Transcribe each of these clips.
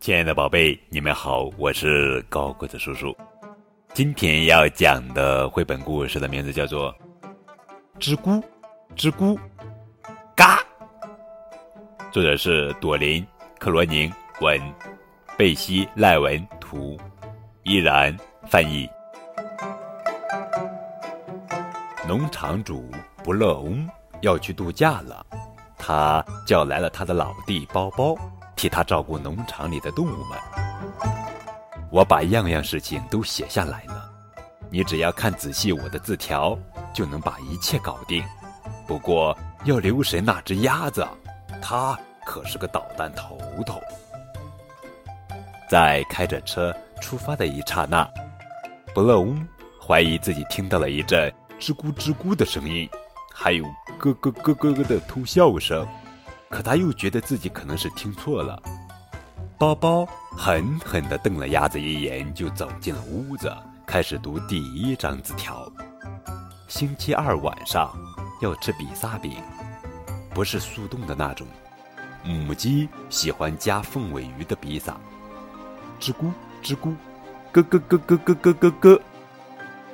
亲爱的宝贝，你们好，我是高个子叔叔。今天要讲的绘本故事的名字叫做《吱咕吱咕嘎》，作者是朵琳·克罗宁文，贝西·赖文图，依然翻译。农场主不乐翁要去度假了，他叫来了他的老弟包包。替他照顾农场里的动物们，我把样样事情都写下来了。你只要看仔细我的字条，就能把一切搞定。不过要留神那只鸭子，它可是个捣蛋头头。在开着车出发的一刹那，布勒翁怀疑自己听到了一阵吱咕吱咕的声音，还有咯咯咯咯咯的偷笑声。可他又觉得自己可能是听错了，包包狠狠地瞪了鸭子一眼，就走进了屋子，开始读第一张字条：星期二晚上要吃比萨饼，不是速冻的那种。母鸡喜欢加凤尾鱼的比萨。吱咕吱咕，咯咯咯咯咯咯咯咯。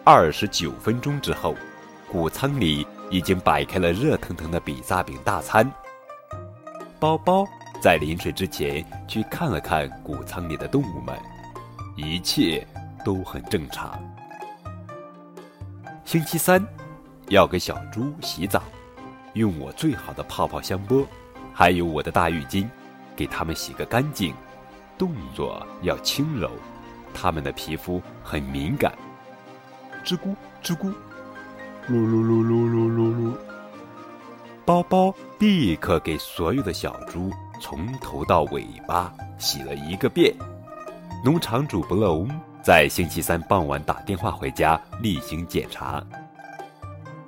二十九分钟之后，谷仓里已经摆开了热腾腾的比萨饼大餐。包包在临睡之前去看了看谷仓里的动物们，一切都很正常。星期三要给小猪洗澡，用我最好的泡泡香波，还有我的大浴巾，给它们洗个干净。动作要轻柔，它们的皮肤很敏感。吱咕吱咕，噜噜噜噜噜噜噜。包包立刻给所有的小猪从头到尾巴洗了一个遍。农场主布勒翁在星期三傍晚打电话回家例行检查。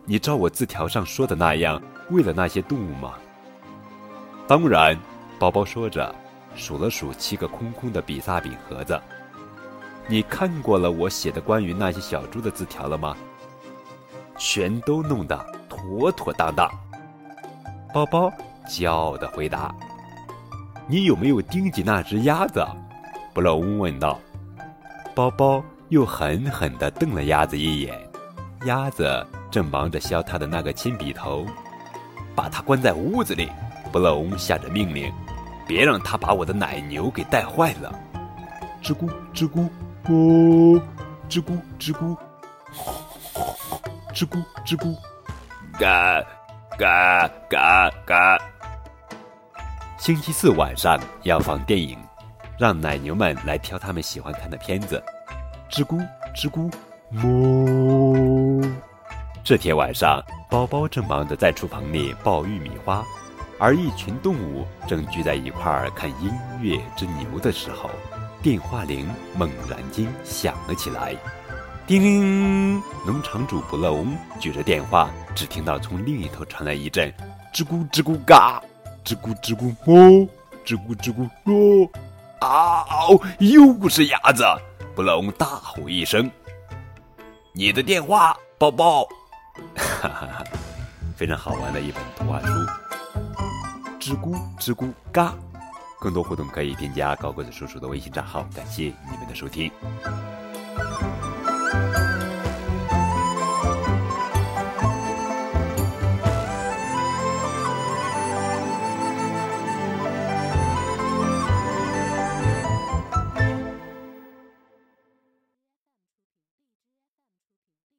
你照我字条上说的那样喂了那些动物吗？当然，包包说着，数了数七个空空的比萨饼盒子。你看过了我写的关于那些小猪的字条了吗？全都弄得妥妥当当。包包骄傲的回答：“你有没有盯紧那只鸭子？”布洛翁问道。包包又狠狠地瞪了鸭子一眼。鸭子正忙着削它的那个铅笔头。把它关在屋子里，布洛翁下着命令：“别让它把我的奶牛给带坏了。”吱咕吱咕，哦，吱咕 吱咕，吱咕吱咕，嘎。嘎嘎嘎！星期四晚上要放电影，让奶牛们来挑他们喜欢看的片子。吱咕吱咕，哞！这天晚上，包包正忙着在厨房里爆玉米花，而一群动物正聚在一块儿看音乐之牛的时候，电话铃猛然间响了起来。叮！农场主不勒翁举着电话，只听到从另一头传来一阵“吱咕吱咕嘎，吱咕吱咕哦，吱咕吱咕咯”，啊哦！又不是鸭子！布勒翁大吼一声：“你的电话，宝宝！”哈哈哈，非常好玩的一本图画书。吱咕吱咕嘎，更多互动可以添加高个子叔叔的微信账号。感谢你们的收听。